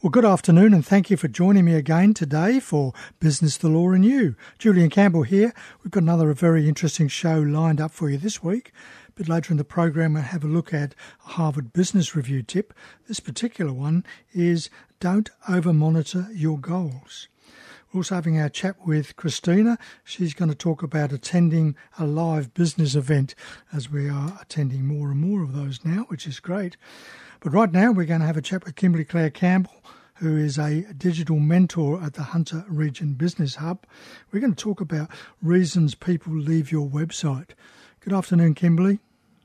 Well, good afternoon, and thank you for joining me again today for Business, the Law, and You. Julian Campbell here. We've got another very interesting show lined up for you this week. A bit later in the program, we'll have a look at a Harvard Business Review tip. This particular one is don't over monitor your goals. We're also having our chat with Christina. She's going to talk about attending a live business event as we are attending more and more of those now, which is great. But right now, we're going to have a chat with Kimberly Claire Campbell, who is a digital mentor at the Hunter Region Business Hub. We're going to talk about reasons people leave your website. Good afternoon, Kimberly.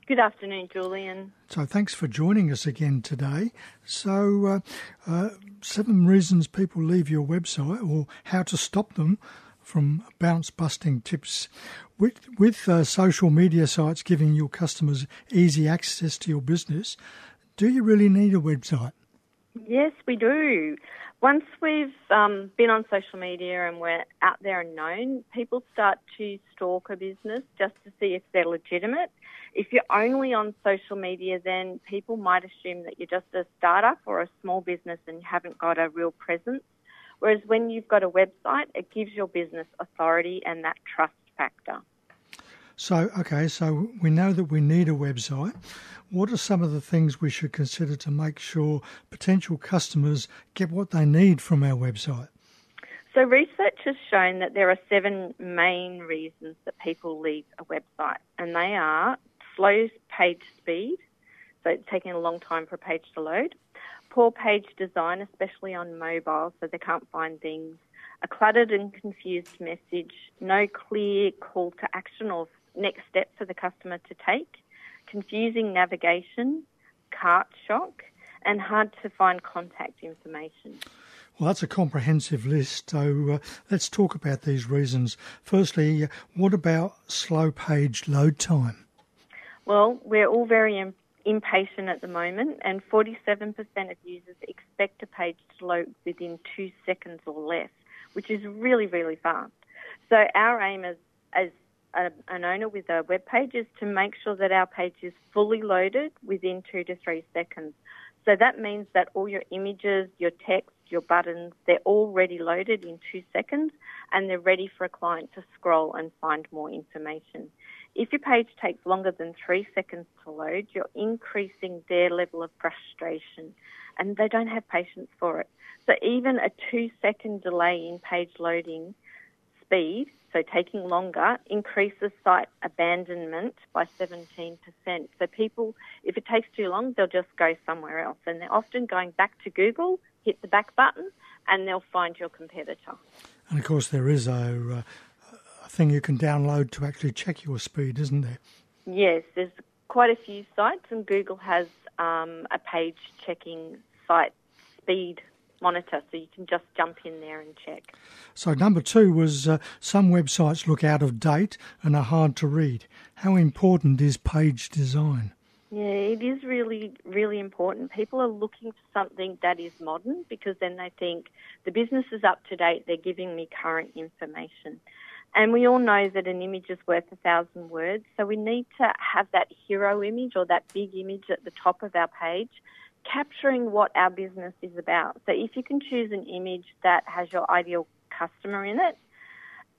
Good afternoon, Julian. So, thanks for joining us again today. So, uh, uh, seven reasons people leave your website, or how to stop them from bounce busting tips. With, with uh, social media sites giving your customers easy access to your business, do you really need a website? Yes, we do. Once we've um, been on social media and we're out there and known, people start to stalk a business just to see if they're legitimate. If you're only on social media, then people might assume that you're just a startup or a small business and you haven't got a real presence. Whereas when you've got a website, it gives your business authority and that trust factor. So, okay, so we know that we need a website. What are some of the things we should consider to make sure potential customers get what they need from our website? So, research has shown that there are seven main reasons that people leave a website, and they are slow page speed, so it's taking a long time for a page to load, poor page design, especially on mobile, so they can't find things, a cluttered and confused message, no clear call to action or next step for the customer to take, confusing navigation, cart shock, and hard to find contact information. Well, that's a comprehensive list. So uh, let's talk about these reasons. Firstly, what about slow page load time? Well, we're all very Im- impatient at the moment, and 47% of users expect a page to load within two seconds or less, which is really, really fast. So our aim as, as a, an owner with a web page is to make sure that our page is fully loaded within two to three seconds. So that means that all your images, your text, your buttons, they're all ready loaded in two seconds and they're ready for a client to scroll and find more information. If your page takes longer than three seconds to load, you're increasing their level of frustration and they don't have patience for it. So even a two second delay in page loading speed so taking longer, increases site abandonment by 17%. So people, if it takes too long, they'll just go somewhere else. And they're often going back to Google, hit the back button, and they'll find your competitor. And of course, there is a, a thing you can download to actually check your speed, isn't there? Yes, there's quite a few sites, and Google has um, a page checking site speed monitor, so you can just jump in there and check. So, number two was uh, some websites look out of date and are hard to read. How important is page design? Yeah, it is really, really important. People are looking for something that is modern because then they think the business is up to date, they're giving me current information. And we all know that an image is worth a thousand words, so we need to have that hero image or that big image at the top of our page capturing what our business is about. So if you can choose an image that has your ideal customer in it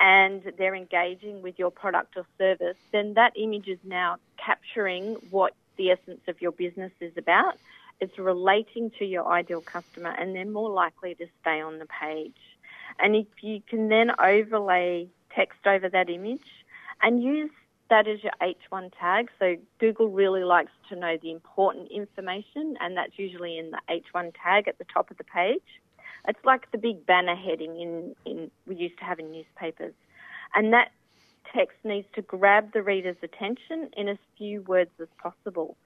and they're engaging with your product or service, then that image is now capturing what the essence of your business is about. It's relating to your ideal customer and they're more likely to stay on the page. And if you can then overlay text over that image and use that is your H1 tag. So Google really likes to know the important information, and that's usually in the H1 tag at the top of the page. It's like the big banner heading in, in we used to have in newspapers. And that text needs to grab the reader's attention in as few words as possible.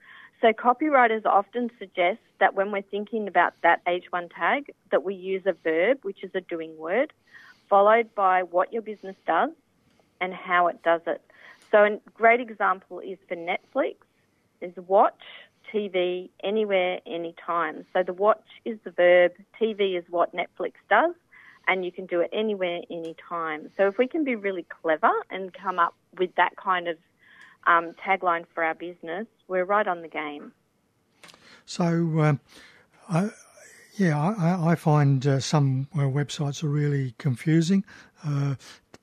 So copywriters often suggest that when we're thinking about that H1 tag, that we use a verb, which is a doing word, followed by what your business does and how it does it. So a great example is for Netflix is watch TV anywhere, anytime. So the watch is the verb, TV is what Netflix does, and you can do it anywhere, anytime. So if we can be really clever and come up with that kind of um, tagline for our business, we're right on the game. So, uh, I, Yeah, I, I find uh, some uh, websites are really confusing, uh,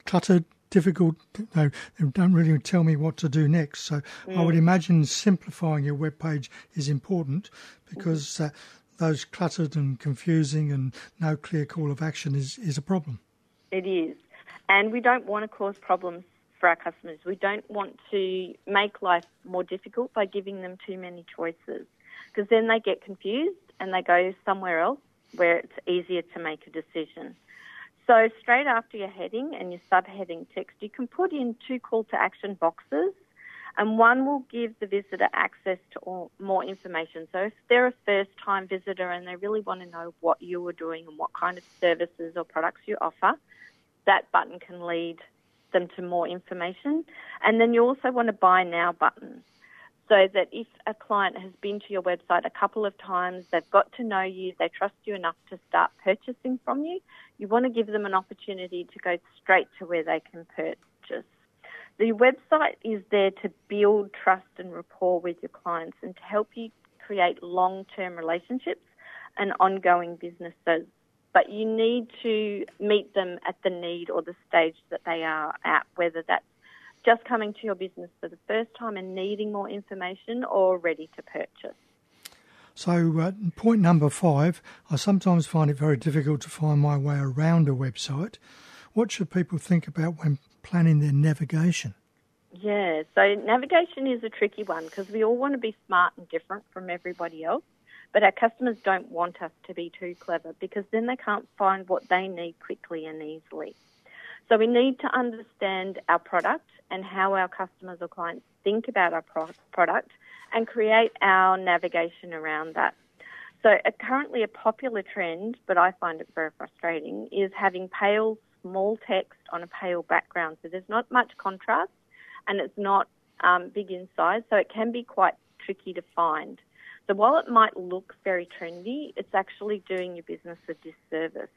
cluttered, difficult. They, they, don't really tell me what to do next. So mm. I would mm. imagine simplifying your web page is important because mm. those cluttered and confusing and no clear call of action is, is a problem. It is. And we don't want to cause problems for our customers. We don't want to make life more difficult by giving them too many choices because then they get confused and they go somewhere else where it's easier to make a decision. So straight after your heading and your subheading text, you can put in two call to action boxes and one will give the visitor access to all, more information. So if they're a first time visitor and they really want to know what you are doing and what kind of services or products you offer, that button can lead them to more information. And then you also want a buy now button so that if a client has been to your website a couple of times, they've got to know you, they trust you enough to start purchasing from you, you want to give them an opportunity to go straight to where they can purchase. The website is there to build trust and rapport with your clients and to help you create long term relationships and ongoing businesses. But you need to meet them at the need or the stage that they are at, whether that's just coming to your business for the first time and needing more information or ready to purchase. So, uh, point number five, I sometimes find it very difficult to find my way around a website. What should people think about when planning their navigation? Yeah, so navigation is a tricky one because we all want to be smart and different from everybody else, but our customers don't want us to be too clever because then they can't find what they need quickly and easily. So we need to understand our product and how our customers or clients think about our pro- product and create our navigation around that. So currently a popular trend, but I find it very frustrating, is having pale small text on a pale background. So there's not much contrast and it's not um, big in size, so it can be quite tricky to find. So while it might look very trendy, it's actually doing your business a disservice.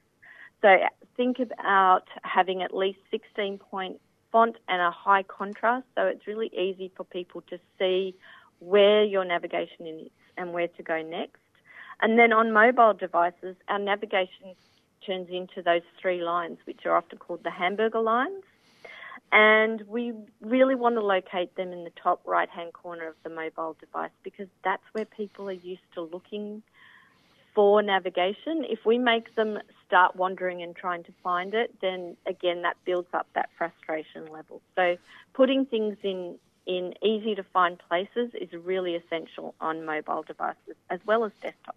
So think about having at least 16 point font and a high contrast, so it's really easy for people to see where your navigation is and where to go next. And then on mobile devices, our navigation turns into those three lines, which are often called the hamburger lines. And we really want to locate them in the top right hand corner of the mobile device because that's where people are used to looking for navigation. If we make them start wandering and trying to find it, then again that builds up that frustration level. So putting things in in easy to find places is really essential on mobile devices as well as desktop.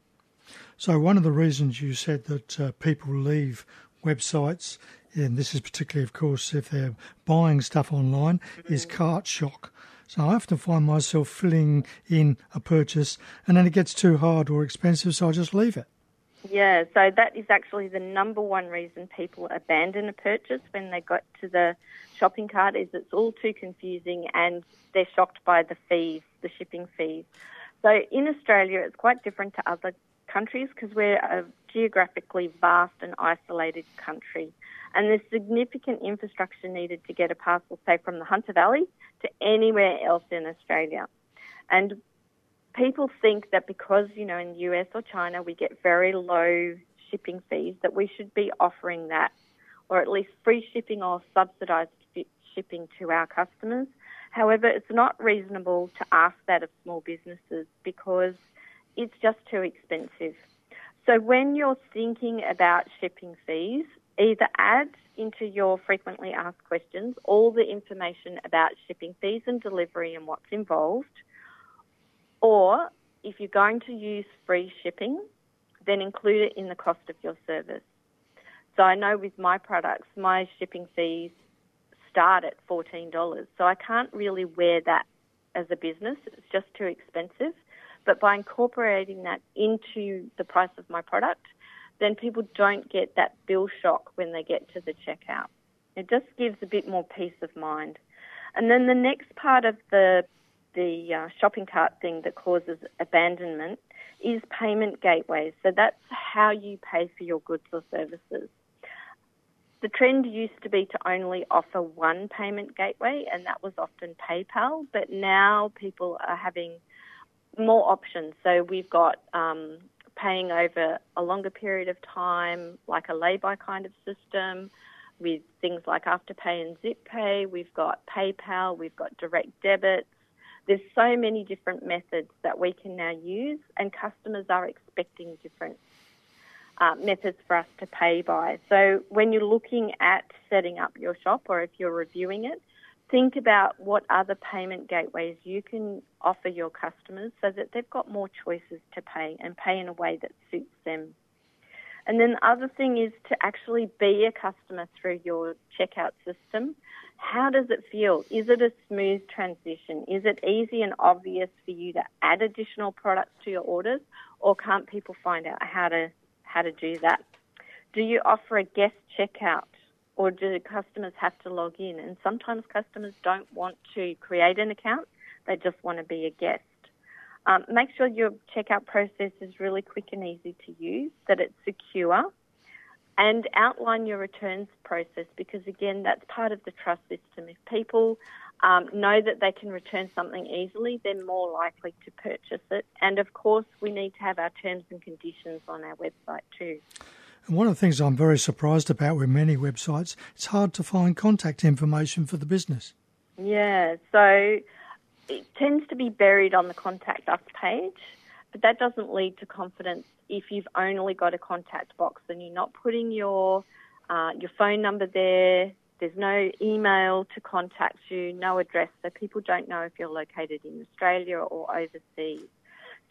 So one of the reasons you said that uh, people leave websites, and this is particularly, of course, if they're buying stuff online, mm-hmm. is cart shock. So I often find myself filling in a purchase and then it gets too hard or expensive, so I just leave it. Yeah, so that is actually the number one reason people abandon a purchase when they got to the shopping cart is it's all too confusing and they're shocked by the fees, the shipping fees. So in Australia, it's quite different to other countries because we're a geographically vast and isolated country. And there's significant infrastructure needed to get a parcel, say, from the Hunter Valley to anywhere else in Australia. And people think that because, you know, in the US or China we get very low shipping fees, that we should be offering that, or at least free shipping or subsidised shipping to our customers. However, it's not reasonable to ask that of small businesses because it's just too expensive. So when you're thinking about shipping fees, either add into your frequently asked questions all the information about shipping fees and delivery and what's involved. Or if you're going to use free shipping, then include it in the cost of your service. So I know with my products, my shipping fees start at $14. So I can't really wear that as a business. It's just too expensive. But by incorporating that into the price of my product, then people don't get that bill shock when they get to the checkout. It just gives a bit more peace of mind. And then the next part of the the uh, shopping cart thing that causes abandonment is payment gateways. So that's how you pay for your goods or services. The trend used to be to only offer one payment gateway, and that was often PayPal. But now people are having more options. So we've got um, paying over a longer period of time, like a lay-by kind of system, with things like Afterpay and ZipPay. We've got PayPal, we've got direct debits. There's so many different methods that we can now use, and customers are expecting different uh, methods for us to pay by. So when you're looking at setting up your shop or if you're reviewing it, think about what other payment gateways you can offer your customers so that they've got more choices to pay and pay in a way that suits them. And then the other thing is to actually be a customer through your checkout system. How does it feel? Is it a smooth transition? Is it easy and obvious for you to add additional products to your orders? Or can't people find out how to how to do that? Do you offer a guest checkout? Or do customers have to log in? And sometimes customers don't want to create an account, they just want to be a guest. Um, make sure your checkout process is really quick and easy to use, that it's secure, and outline your returns process because, again, that's part of the trust system. If people um, know that they can return something easily, they're more likely to purchase it. And of course, we need to have our terms and conditions on our website too. And one of the things I'm very surprised about with many websites, it's hard to find contact information for the business. Yeah, so it tends to be buried on the contact us page, but that doesn't lead to confidence if you've only got a contact box and you're not putting your uh, your phone number there. There's no email to contact you, no address, so people don't know if you're located in Australia or overseas.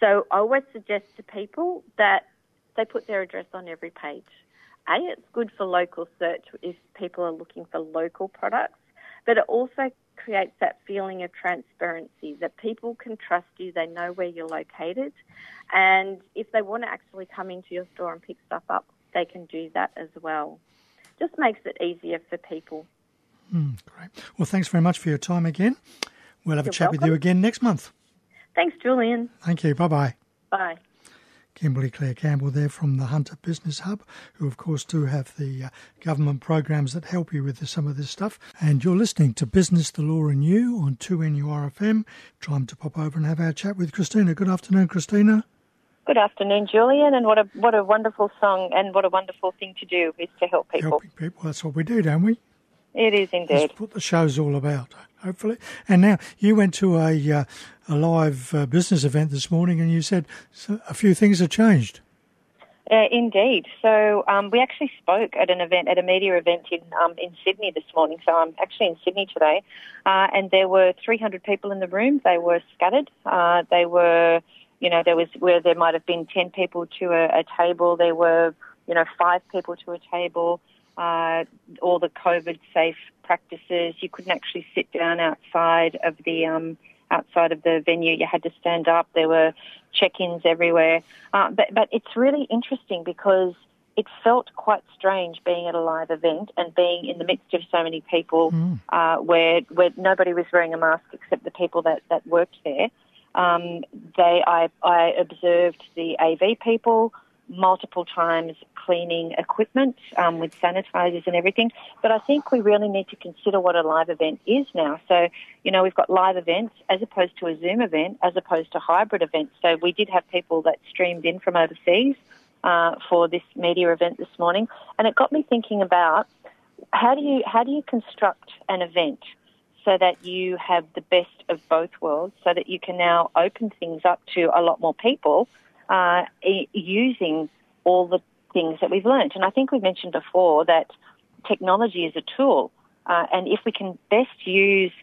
So I always suggest to people that they put their address on every page. A, it's good for local search if people are looking for local products, but it also creates that feeling of transparency that people can trust you, they know where you're located, and if they want to actually come into your store and pick stuff up, they can do that as well. Just makes it easier for people. Mm, great. Well, thanks very much for your time again. We'll have You're a chat welcome. with you again next month. Thanks, Julian. Thank you. Bye bye bye. Kimberly Claire Campbell there from the Hunter Business Hub, who of course do have the uh, government programs that help you with the, some of this stuff. And you're listening to Business, the Law and You on 2NURFM. Time to pop over and have our chat with Christina. Good afternoon, Christina. Good afternoon, Julian, and what a what a wonderful song and what a wonderful thing to do is to help people. Helping people, that's what we do, don't we? It is indeed. That's what the show's all about, hopefully. And now you went to a uh, a live uh, business event this morning, and you said a few things have changed. Uh, indeed. So um, we actually spoke at an event, at a media event in um, in Sydney this morning. So I'm actually in Sydney today, uh, and there were 300 people in the room. They were scattered. Uh, they were, you know, there was where there might have been 10 people to a, a table. There were, you know, five people to a table. Uh, all the COVID safe practices. You couldn't actually sit down outside of the um, outside of the venue. You had to stand up. There were check-ins everywhere. Uh, but but it's really interesting because it felt quite strange being at a live event and being in the midst of so many people Mm. uh, where where nobody was wearing a mask except the people that, that worked there. Um, they I, I observed the AV people multiple times cleaning equipment um, with sanitizers and everything. But I think we really need to consider what a live event is now. So, you know, we've got live events as opposed to a Zoom event, as opposed to hybrid events. So we did have people that streamed in from overseas uh, for this media event this morning, and it got me thinking about how do you how do you construct an event so that you have the best of both worlds, so that you can now open things up to a lot more people uh, using all the things that we've learned. And I think we mentioned before that technology is a tool, uh, and if we can best use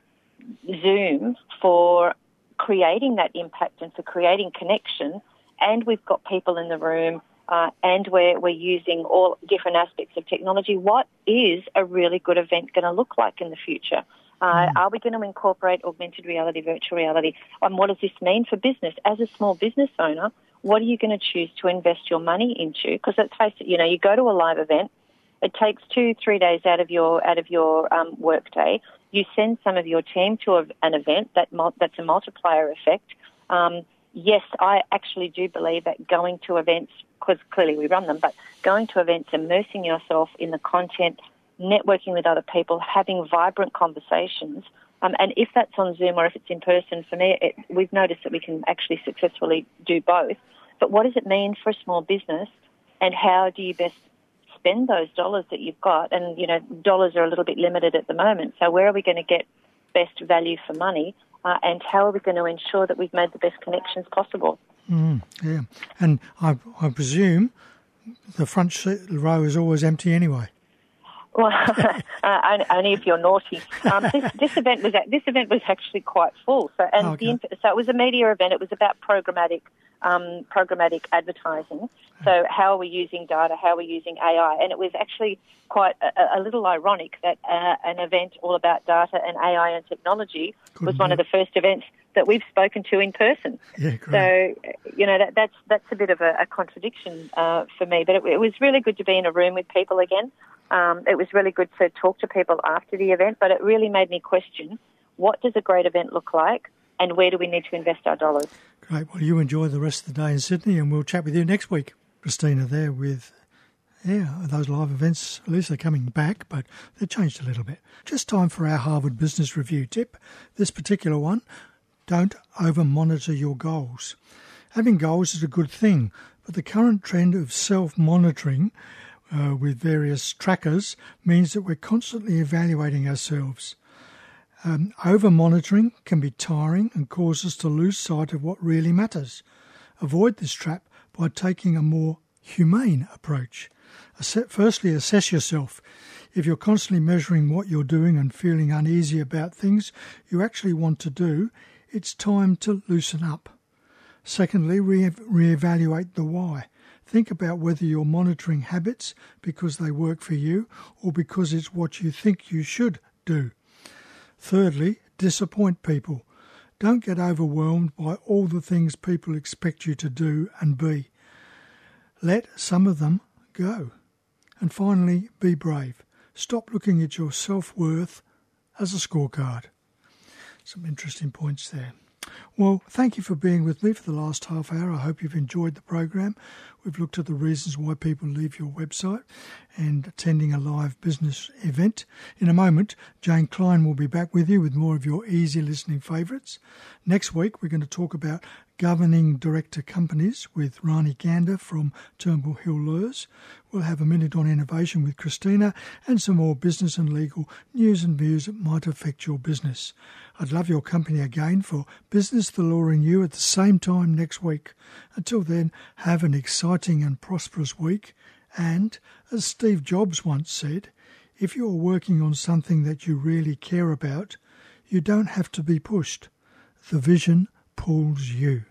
Zoom for creating that impact and for creating connection, and we've got people in the room. Uh, and we're, we're using all different aspects of technology. What is a really good event going to look like in the future? Uh, Are we going to incorporate augmented reality, virtual reality? And what does this mean for business? As a small business owner, what are you going to choose to invest your money into? Because let's face it, you know, you go to a live event, it takes two, three days out of your out of your um, work day. You send some of your team to a, an event that mul- that's a multiplier effect. Um, yes, I actually do believe that going to events, because clearly we run them, but going to events, immersing yourself in the content, networking with other people, having vibrant conversations. Um, and if that's on Zoom or if it's in person, for me, it, we've noticed that we can actually successfully do both. but what does it mean for a small business and how do you best spend those dollars that you've got? And, you know, dollars are a little bit limited at the moment. So where are we going to get best value for money? Uh, and how are we going to ensure that we've made the best connections possible? Mm, yeah. And I, I presume the front row is always empty anyway. Well, uh, only if you're naughty. Um, this, this, event was this event was actually quite full. So and okay. the, so it was a media event. It was about programmatic um, programmatic advertising. So how are we using data? How are we using AI? And it was actually quite a, a little ironic that uh, an event all about data and AI and technology Good was one of the first events that we've spoken to in person. Yeah, so you know that, that's that's a bit of a, a contradiction uh, for me. But it, it, was really good to be in a room with people again. Um, it was really good to talk to people after the event. But it really made me question: what does a great event look like? and where do we need to invest our dollars. Great. Well, you enjoy the rest of the day in Sydney, and we'll chat with you next week. Christina there with, yeah, those live events, at least they're coming back, but they've changed a little bit. Just time for our Harvard Business Review tip. This particular one don't over monitor your goals. Having goals is a good thing, but the current trend of self monitoring uh, with various trackers means that we're constantly evaluating ourselves. Um, Over monitoring can be tiring and cause us to lose sight of what really matters. Avoid this trap by taking a more humane approach. Firstly, assess yourself. If you're constantly measuring what you're doing and feeling uneasy about things you actually want to do, it's time to loosen up. Secondly, re- reevaluate the why. Think about whether you're monitoring habits because they work for you or because it's what you think you should do. Thirdly, disappoint people. Don't get overwhelmed by all the things people expect you to do and be. Let some of them go. And finally, be brave. Stop looking at your self worth as a scorecard. Some interesting points there. Well, thank you for being with me for the last half hour. I hope you've enjoyed the program. We've looked at the reasons why people leave your website and attending a live business event. In a moment, Jane Klein will be back with you with more of your easy listening favourites. Next week, we're going to talk about governing director companies with Rani Gander from Turnbull Hill Lawyers. We'll have a minute on innovation with Christina and some more business and legal news and views that might affect your business. I'd love your company again for Business the Law and You at the same time next week. Until then, have an exciting and prosperous week. And, as Steve Jobs once said, if you're working on something that you really care about, you don't have to be pushed. The vision pulls you.